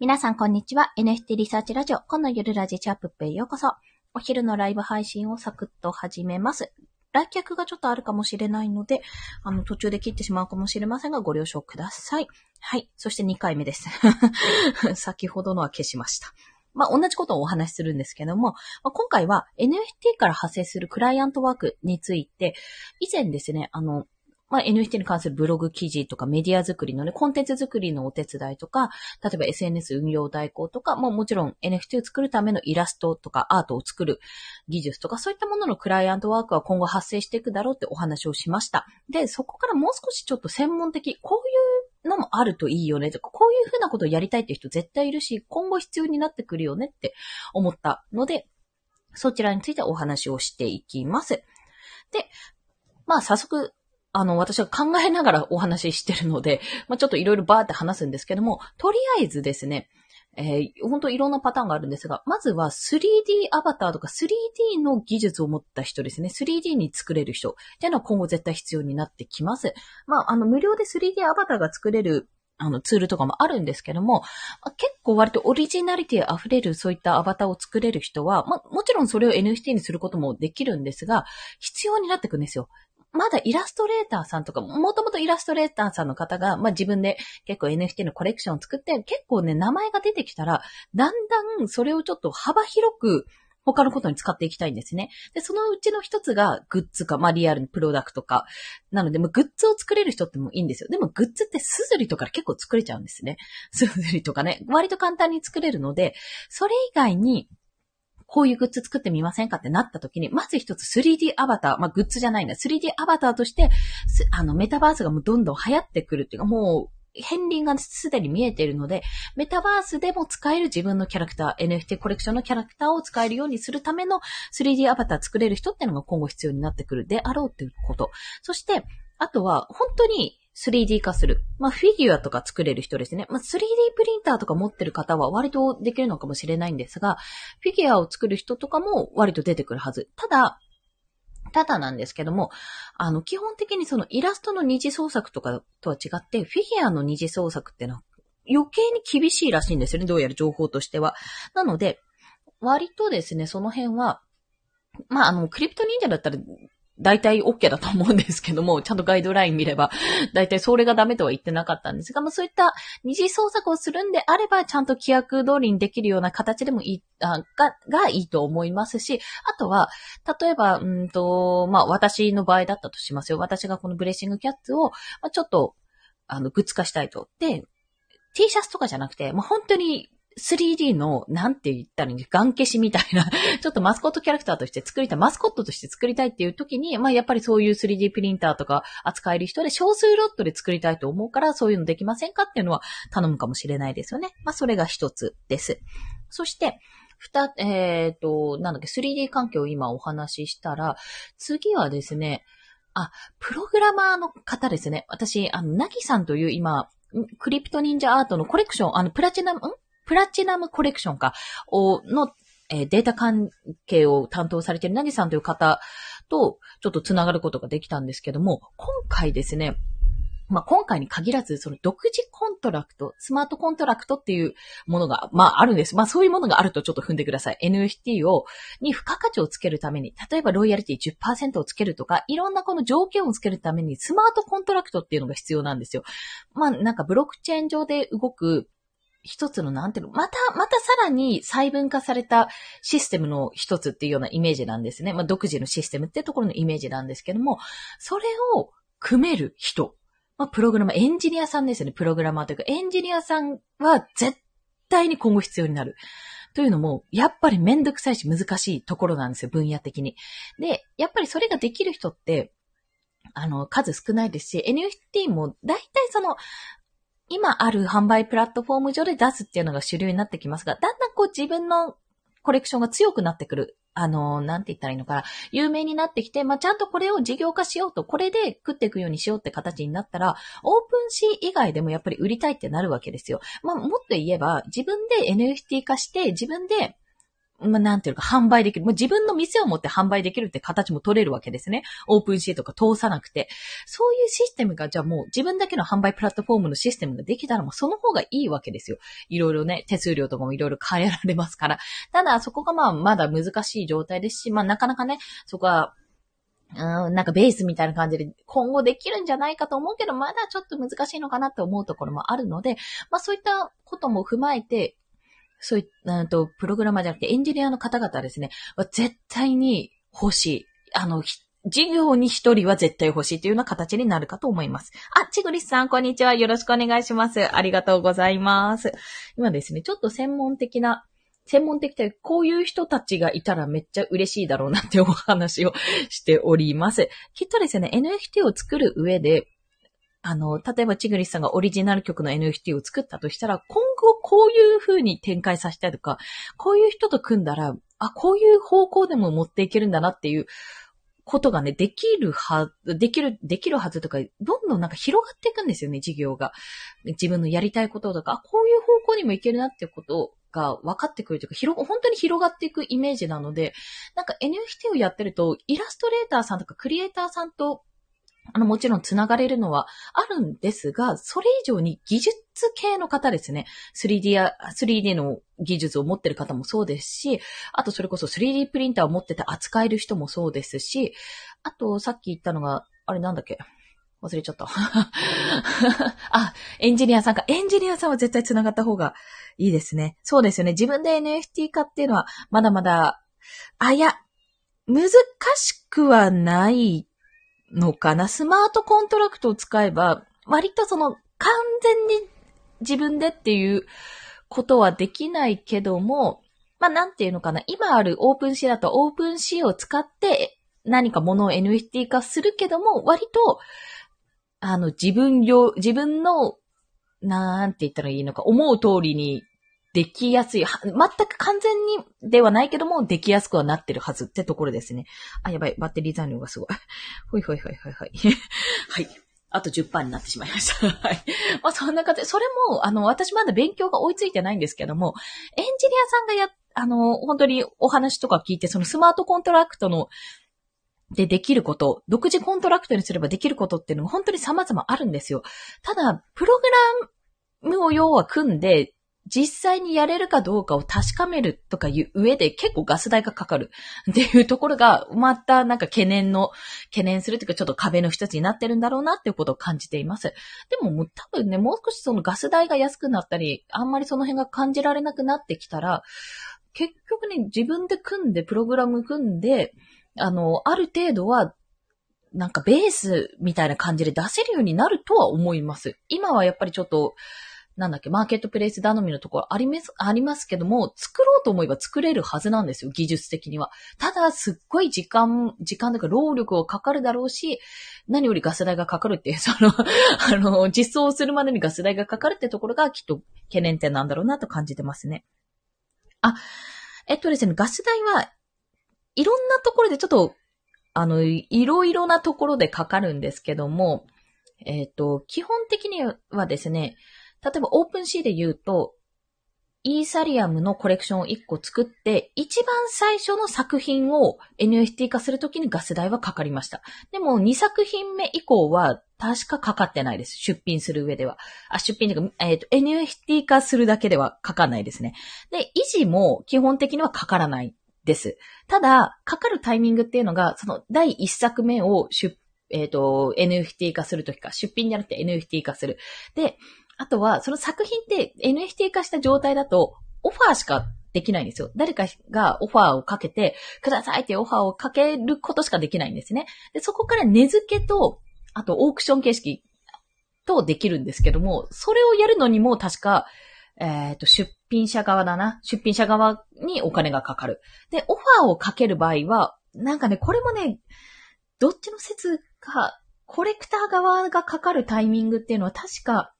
皆さんこんにちは。NFT リサーチラジオ、このゆるラジチャップペへようこそ。お昼のライブ配信をサクッと始めます。来客がちょっとあるかもしれないので、あの、途中で切ってしまうかもしれませんが、ご了承ください。はい。そして2回目です。先ほどのは消しました。まあ、同じことをお話しするんですけども、まあ、今回は NFT から派生するクライアントワークについて、以前ですね、あの、まあ、NFT に関するブログ記事とかメディア作りのね、コンテンツ作りのお手伝いとか、例えば SNS 運用代行とか、もうもちろん NFT を作るためのイラストとかアートを作る技術とか、そういったもののクライアントワークは今後発生していくだろうってお話をしました。で、そこからもう少しちょっと専門的、こういうのもあるといいよねとか、こういうふうなことをやりたいっていう人絶対いるし、今後必要になってくるよねって思ったので、そちらについてお話をしていきます。で、まあ早速あの、私は考えながらお話ししてるので、まあ、ちょっといろいろバーって話すんですけども、とりあえずですね、えー、本当いろんなパターンがあるんですが、まずは 3D アバターとか 3D の技術を持った人ですね。3D に作れる人っていうのは今後絶対必要になってきます。まあ、あの、無料で 3D アバターが作れるあの、ツールとかもあるんですけども、結構割とオリジナリティ溢れるそういったアバターを作れる人は、まあもちろんそれを NFT にすることもできるんですが、必要になってくんですよ。まだイラストレーターさんとか、もともとイラストレーターさんの方が、まあ、自分で結構 NFT のコレクションを作って、結構ね、名前が出てきたら、だんだんそれをちょっと幅広く、他のことに使っていきたいんですね。で、そのうちの一つがグッズか、まあリアルにプロダクトか。なので、もうグッズを作れる人ってもいいんですよ。でもグッズってスズリとか結構作れちゃうんですね。スズリとかね。割と簡単に作れるので、それ以外に、こういうグッズ作ってみませんかってなった時に、まず一つ 3D アバター、まあ、グッズじゃないんだ。3D アバターとして、あの、メタバースがもうどんどん流行ってくるっていうか、もう、片鱗がすでに見えているので、メタバースでも使える自分のキャラクター、NFT コレクションのキャラクターを使えるようにするための 3D アバター作れる人っていうのが今後必要になってくるであろうっていうこと。そして、あとは、本当に 3D 化する。まあ、フィギュアとか作れる人ですね。まあ、3D プリンターとか持ってる方は割とできるのかもしれないんですが、フィギュアを作る人とかも割と出てくるはず。ただ、ただなんですけども、あの、基本的にそのイラストの二次創作とかとは違って、フィギュアの二次創作ってのは余計に厳しいらしいんですよね。どうやら情報としては。なので、割とですね、その辺は、まあ、あの、クリプト忍者だったら大体 OK だと思うんですけども、ちゃんとガイドライン見れば、大体それがダメとは言ってなかったんですが、まあそういった二次創作をするんであれば、ちゃんと規約通りにできるような形でもいい、あが、がいいと思いますし、あとは、例えば、うんと、まあ私の場合だったとしますよ。私がこのブレッシングキャッツを、まあ、ちょっと、あの、グッズ化したいと。で、T シャツとかじゃなくて、もう本当に 3D の、なんて言ったらいいんですガン消しみたいな ちょっとマスコットキャラクターとして作りたい、マスコットとして作りたいっていう時に、まあやっぱりそういう 3D プリンターとか扱える人で少数ロットで作りたいと思うから、そういうのできませんかっていうのは頼むかもしれないですよね。まあそれが一つです。そして、ふた、えっ、ー、と、なんだっけ、3D 環境を今お話ししたら、次はですね、あ、プログラマーの方ですね。私、あの、なぎさんという今、クリプト忍者アートのコレクション、あの、プラチナム、んプラチナムコレクションか、を、の、えー、データ関係を担当されているなぎさんという方と、ちょっとつながることができたんですけども、今回ですね、まあ、今回に限らず、その独自コントラクト、スマートコントラクトっていうものが、まあ、あるんです。まあ、そういうものがあるとちょっと踏んでください。NFT を、に付加価値をつけるために、例えばロイヤリティ10%をつけるとか、いろんなこの条件をつけるために、スマートコントラクトっていうのが必要なんですよ。まあ、なんかブロックチェーン上で動く、一つのなんていうの、また、またさらに細分化されたシステムの一つっていうようなイメージなんですね。まあ、独自のシステムっていうところのイメージなんですけども、それを組める人。まあ、プログラマー、エンジニアさんですよね。プログラマーというか、エンジニアさんは絶対に今後必要になる。というのも、やっぱりめんどくさいし難しいところなんですよ、分野的に。で、やっぱりそれができる人って、あの、数少ないですし、NFT も大体その、今ある販売プラットフォーム上で出すっていうのが主流になってきますが、だんだんこう自分のコレクションが強くなってくる。あの、なんて言ったらいいのかな。有名になってきて、まあ、ちゃんとこれを事業化しようと、これで食っていくようにしようって形になったら、 OpenSea 以外でもやっぱり売りたいってなるわけですよ。まあ、もっと言えば、自分で NFT 化して、自分でまあ、なんていうか、販売できる。もう自分の店を持って販売できるって形も取れるわけですね。 OpenSea とか通さなくて。そういうシステムが、じゃあもう自分だけの販売プラットフォームのシステムができたらもうその方がいいわけですよ。いろいろね、手数料とかもいろいろ変えられますから。ただ、そこがまあ、まだ難しい状態ですし、まあ、なかなかね、そこは、うん、なんかベースみたいな感じで今後できるんじゃないかと思うけど、まだちょっと難しいのかなって思うところもあるので、まあそういったことも踏まえて、そういった、と、プログラマーじゃなくてエンジニアの方々ですね、は絶対に欲しい。あの、事業に一人は絶対欲しいというような形になるかと思います。あ、ちぐりさん、こんにちは。よろしくお願いします。ありがとうございます。今ですね、ちょっと専門的な、専門的で、こういう人たちがいたらめっちゃ嬉しいだろうなってお話をしております。きっとですね、NFT を作る上で、あの、例えばチグリスさんがオリジナル曲の NFT を作ったとしたら、今後こういう風に展開させたいとか、こういう人と組んだら、あ、こういう方向でも持っていけるんだなっていうことがね、できるは、できる、できるはずとか、どんどんなんか広がっていくんですよね、事業が。自分のやりたいこととか、あ、こういう方向にもいけるなっていうことが分かってくるというか、広、本当に広がっていくイメージなので、なんか NFT をやってると、イラストレーターさんとかクリエイターさんとあの、もちろん繋がれるのはあるんですが、それ以上に技術系の方ですね。3D や、3D の技術を持ってる方もそうですし、あとそれこそ 3D プリンターを持ってて扱える人もそうですし、あとさっき言ったのが、あれなんだっけ？忘れちゃった。あ、エンジニアさんか。エンジニアさんは絶対繋がった方がいいですね。そうですよね。自分で NFT 化っていうのは、まだまだ、あ、いや、難しくはないのかな？スマートコントラクトを使えば、割とその完全に自分でっていうことはできないけども、まあなんていうのかな？今ある OpenSea だと OpenSea を使って何かものを NFT 化するけども、割と、あの自分用、自分の、なんて言ったらいいのか、思う通りにできやすい。全く完全にではないけども、できやすくはなってるはずってところですね。あ、やばい。バッテリー残量がすごい。ほいほいほいほいほい。はい。あと10%になってしまいました。はい。まあそんな感じで、それも、あの、私まだ勉強が追いついてないんですけども、エンジニアさんがや、あの、本当にお話とか聞いて、そのスマートコントラクトのでできること、独自コントラクトにすればできることっていうのも本当に様々あるんですよ。ただ、プログラムを要は組んで、実際にやれるかどうかを確かめるとかいう上で結構ガス代がかかるっていうところが、またなんか懸念の、懸念するというかちょっと壁の一つになってるんだろうなっていうことを感じています。でもも多分ね、もう少しそのガス代が安くなったり、あんまりその辺が感じられなくなってきたら、結局ね、自分で組んで、プログラム組んで、あの、ある程度はなんかベースみたいな感じで出せるようになるとは思います。今はやっぱりちょっと、なんだっけ、マーケットプレイス頼みのところあります、ありますけども、作ろうと思えば作れるはずなんですよ、技術的には。ただ、すっごい時間、時間とか労力をかかるだろうし、何よりガス代がかかるっていう、その、あの、実装するまでにガス代がかかるってところがきっと懸念点なんだろうなと感じてますね。あ、えっとですね、ガス代はいろんなところでちょっと、あの、いろいろなところでかかるんですけども、えっと、基本的にはですね、例えばオープンシーで言うと、イーサリアムのコレクションを1個作って、一番最初の作品を NFT 化するときにガス代はかかりました。でも2作品目以降は確かかかってないです。出品する上では。あ、出品というか、えっ、ー、と、NFT 化するだけではかかんないですね。で、維持も基本的にはかからないです。ただ、かかるタイミングっていうのが、その第1作目を出、えっ、ー、と、NFT 化するときか、出品じゃなくて NFT 化する。で、あとは、その作品って NFT 化した状態だと、オファーしかできないんですよ。誰かがオファーをかけて、くださいってオファーをかけることしかできないんですね。で、そこから値付けと、あとオークション形式とできるんですけども、それをやるのにも確か、えっ、ー、と、出品者側だな。出品者側にお金がかかる。で、オファーをかける場合は、なんかね、これもね、どっちの説か、コレクター側がかかるタイミングっていうのは確か、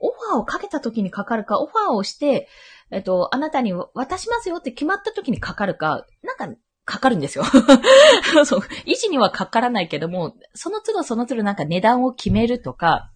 オファーをかけた時にかかるか、オファーをして、えっと、あなたに渡しますよって決まった時にかかるか、なんか、かかるんですよ。そう。維持にはかからないけども、その都度その都度なんか値段を決めるとか、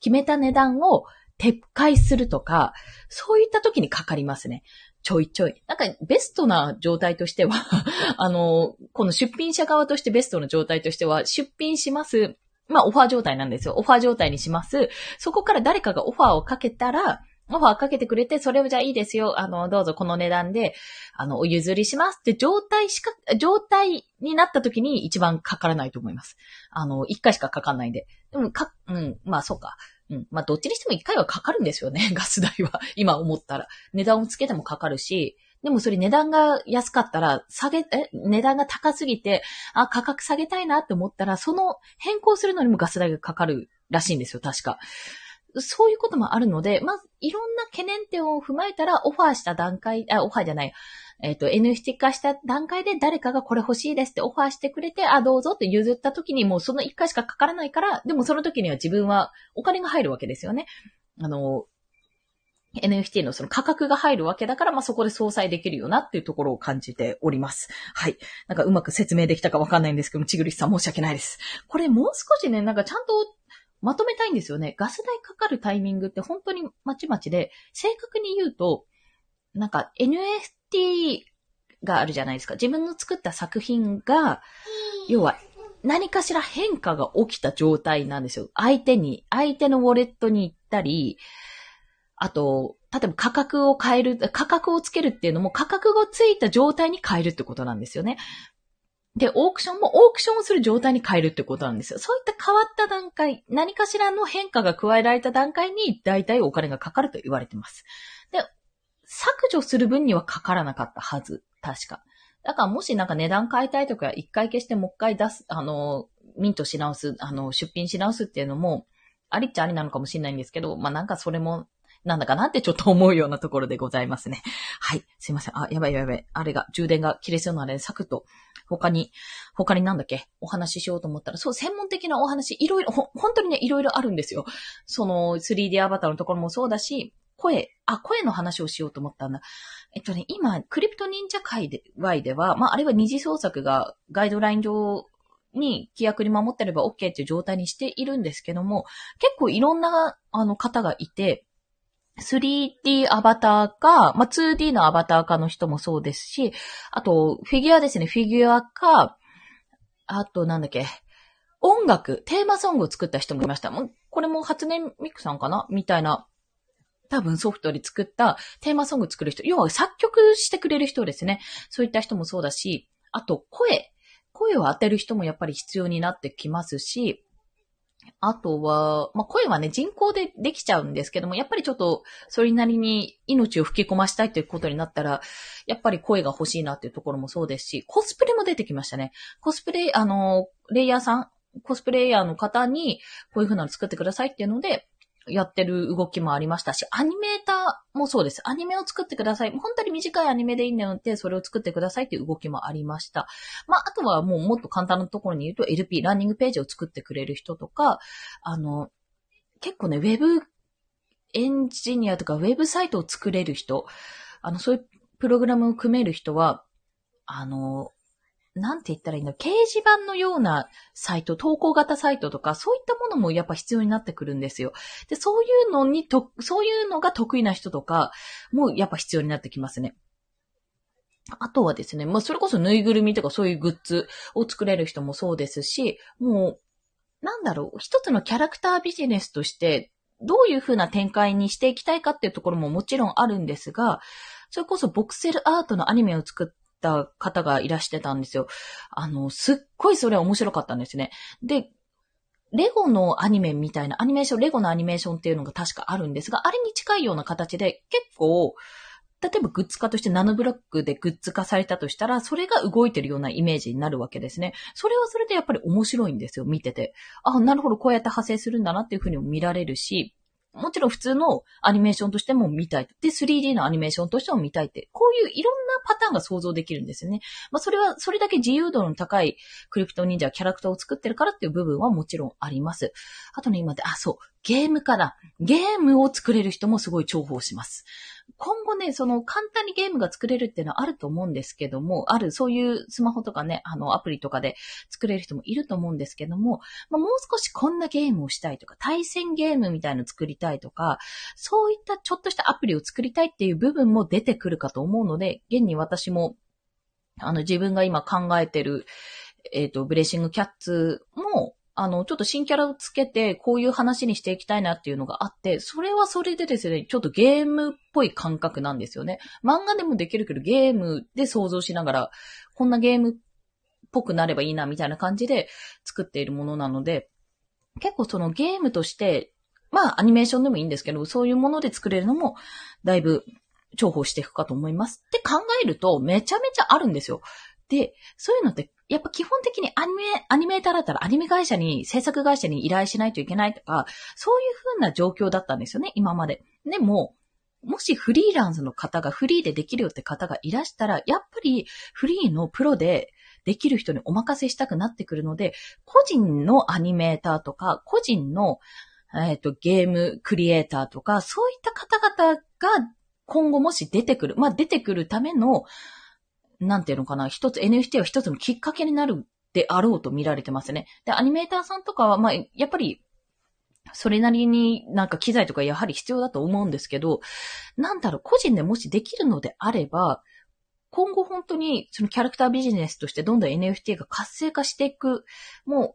決めた値段を撤回するとか、そういった時にかかりますね。ちょいちょい。なんか、ベストな状態としては あの、この出品者側としてベストな状態としては、出品します。まあ、オファー状態なんですよ。オファー状態にします。そこから誰かがオファーをかけたら、オファーかけてくれて、それをじゃあいいですよ。あの、どうぞこの値段で、あの、お譲りしますって状態しか、状態になった時に一番かからないと思います。あの、一回しかかかんないんで。でも、か、うん、まあそうか。うん。まあどっちにしても一回はかかるんですよね。ガス代は。今思ったら。値段をつけてもかかるし、でもそれ値段が安かったら、下げ、え、値段が高すぎて、あ、価格下げたいなって思ったら、その変更するのにもガス代がかかるらしいんですよ、確か。そういうこともあるので、まず、いろんな懸念点を踏まえたら、オファーした段階、あ、オファーじゃない、えっ、ー、と、NFT 化した段階で誰かがこれ欲しいですってオファーしてくれて、あ、どうぞって譲った時にもうその一回しかかからないから、でもその時には自分はお金が入るわけですよね。あの、NFT のその価格が入るわけだから、まあ、そこで相殺できるよなっていうところを感じております。はい。なんかうまく説明できたかわかんないんですけども、ちぐりさん申し訳ないです。これもう少しね、なんかちゃんとまとめたいんですよね。ガス代かかるタイミングって本当にまちまちで、正確に言うと、なんか NFT があるじゃないですか。自分の作った作品が、要は何かしら変化が起きた状態なんですよ。相手に、相手のウォレットに行ったり、あと、例えば価格を変える、価格をつけるっていうのも価格がついた状態に変えるってことなんですよね。で、オークションもオークションをする状態に変えるってことなんですよ。そういった変わった段階、何かしらの変化が加えられた段階に大体お金がかかると言われてます。削除する分にはかからなかったはず。確か。だからもしなんか値段変えたいとか、一回消してもう一回出す、あの、ミントし直す、あの、出品し直すっていうのも、ありっちゃありなのかもしれないんですけど、まあなんかそれもなんだかなってちょっと思うようなところでございますね。はい。すいません。あ、やばいやばい。あれが、充電が切れそうなので、サクッと、他に、他になんだっけ？お話ししようと思ったら、そう、専門的なお話、いろいろ、ほ、本当にね、いろいろあるんですよ。その、3D アバターのところもそうだし、声、あ、声の話をしようと思ったんだ。えっとね、今、クリプト忍者界で、Y では、まあ、あれは二次創作がガイドライン上に規約に守ってれば OK っていう状態にしているんですけども、結構いろんな、あの、方がいて、3D アバターか、まあ、2D のアバターかの人もそうですし、あと、フィギュアですね、フィギュアか、あと、なんだっけ、音楽、テーマソングを作った人もいました。もうこれも初音ミクさんかな？みたいな、多分ソフトで作ったテーマソング作る人、要は作曲してくれる人ですね。そういった人もそうだし、あと、声、声を当てる人もやっぱり必要になってきますし、あとは、まあ、声はね、人工でできちゃうんですけども、やっぱりちょっと、それなりに命を吹き込ましたいということになったら、やっぱり声が欲しいなっていうところもそうですし、コスプレも出てきましたね。コスプレ、あの、レイヤーさん、コスプレイヤーの方に、こういう風なの作ってくださいっていうので、やってる動きもありましたし、アニメーターもそうです。アニメを作ってください。本当に短いアニメでいいので、それを作ってくださいっていう動きもありました。まあ、あとはもうもっと簡単なところに言うと、LP、ランニングページを作ってくれる人とか、あの、結構ね、ウェブエンジニアとかウェブサイトを作れる人、あの、そういうプログラムを組める人は、あの、なんて言ったらいいの掲示板のようなサイト、投稿型サイトとか、そういったものもやっぱ必要になってくるんですよ。で、そういうのにと、そういうのが得意な人とかもやっぱ必要になってきますね。あとはですね、まあ、それこそぬいぐるみとかそういうグッズを作れる人もそうですし、もう、なんだろう、一つのキャラクタービジネスとして、どういう風な展開にしていきたいかっていうところももちろんあるんですが、それこそボクセルアートのアニメを作った方がいらしてたんですよ。あの、すっごいそれ面白かったんですね。で、レゴのアニメみたいな、アニメーション、レゴのアニメーションっていうのが確かあるんですが、あれに近いような形で結構、例えばグッズ化としてナノブロックでグッズ化されたとしたら、それが動いてるようなイメージになるわけですね。それはそれでやっぱり面白いんですよ、見てて。あ、なるほど、こうやって派生するんだなっていうふうにも見られるし、もちろん普通のアニメーションとしても見たい。で、3D のアニメーションとしても見たいって、こういういろんなパターンが想像できるんですよね。まあ、それは、それだけ自由度の高いクリプト忍者キャラクターを作ってるからっていう部分はもちろんあります。あとね、今で、あ、そう。ゲームかな。ゲームを作れる人もすごい重宝します。今後ね、その簡単にゲームが作れるっていうのはあると思うんですけども、ある、そういうスマホとかね、あの、アプリとかで作れる人もいると思うんですけども、まあ、もう少しこんなゲームをしたいとか、対戦ゲームみたいの作りたいとか、そういったちょっとしたアプリを作りたいっていう部分も出てくるかと思うので、現に私も、あの、自分が今考えてる、えっ、ー、と、ブレッシングキャッツも、あの、ちょっと新キャラをつけて、こういう話にしていきたいなっていうのがあって、それはそれでですね、ちょっとゲームっぽい感覚なんですよね。漫画でもできるけど、ゲームで想像しながら、こんなゲームっぽくなればいいな、みたいな感じで作っているものなので、結構そのゲームとして、まあ、アニメーションでもいいんですけど、そういうもので作れるのも、だいぶ重宝していくかと思います。って考えると、めちゃめちゃあるんですよ。で、そういうのってやっぱ基本的にアニメ、アニメーターだったらアニメ会社に、制作会社に依頼しないといけないとか、そういう風な状況だったんですよね、今まで。でも、もしフリーランスの方がフリーでできるよって方がいらしたら、やっぱりフリーのプロでできる人にお任せしたくなってくるので、個人のアニメーターとか、個人の、えっ、ー、と、ゲームクリエイターとか、そういった方々が今後もし出てくる、まあ出てくるための、なんていうのかな、一つ、NFT は一つのきっかけになるであろうと見られてますね。で、アニメーターさんとかは、まあ、やっぱり、それなりになんか機材とかやはり必要だと思うんですけど、なんだろう、個人でもしできるのであれば、今後本当にそのキャラクタービジネスとしてどんどん NFT が活性化していく、もう、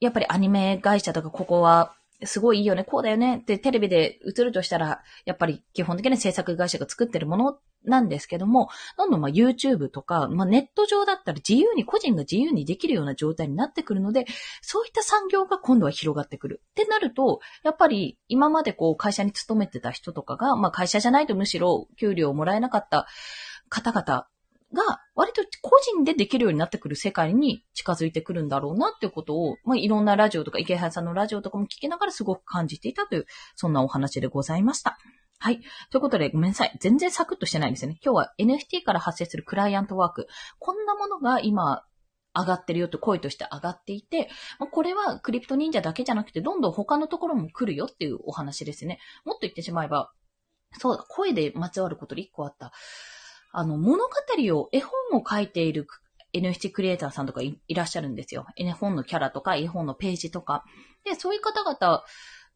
やっぱりアニメ会社とかここはすごいいいよね、こうだよねってテレビで映るとしたら、やっぱり基本的に制作会社が作ってるものなんですけども、どんどんまあ YouTube とか、まあネット上だったら自由に、個人が自由にできるような状態になってくるので、そういった産業が今度は広がってくる。ってなると、やっぱり今までこう会社に勤めてた人とかが、まあ会社じゃないとむしろ給料をもらえなかった方々が、割と個人でできるようになってくる世界に近づいてくるんだろうなっていうことを、まあ、いろんなラジオとか、池原さんのラジオとかも聞きながらすごく感じていたという、そんなお話でございました。はい。ということで、ごめんなさい。全然サクッとしてないんですよね。今日は NFT から発生するクライアントワーク。こんなものが今、上がってるよと声として上がっていて、これはクリプト忍者だけじゃなくて、どんどん他のところも来るよっていうお話ですね。もっと言ってしまえば、そうだ、声でまつわることで一個あった。あの、物語を、絵本を書いている NFT クリエイターさんとかいらっしゃるんですよ。絵本のキャラとか、絵本のページとか。で、そういう方々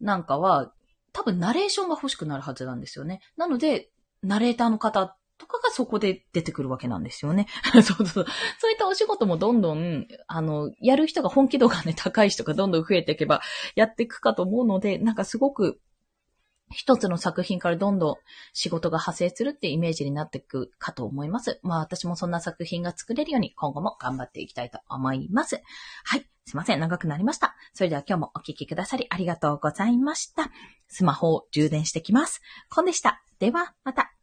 なんかは、多分ナレーションが欲しくなるはずなんですよね。なので、ナレーターの方とかがそこで出てくるわけなんですよね。そうそう。そういったお仕事もどんどん、あの、やる人が本気度がね、高い人がどんどん増えていけば、やっていくかと思うので、なんかすごく一つの作品からどんどん仕事が派生するっていうイメージになっていくかと思います。まあ私もそんな作品が作れるように今後も頑張っていきたいと思います。はい。すいません。長くなりました。それでは今日もお聴きくださりありがとうございました。スマホを充電してきます。コンでした。では、また。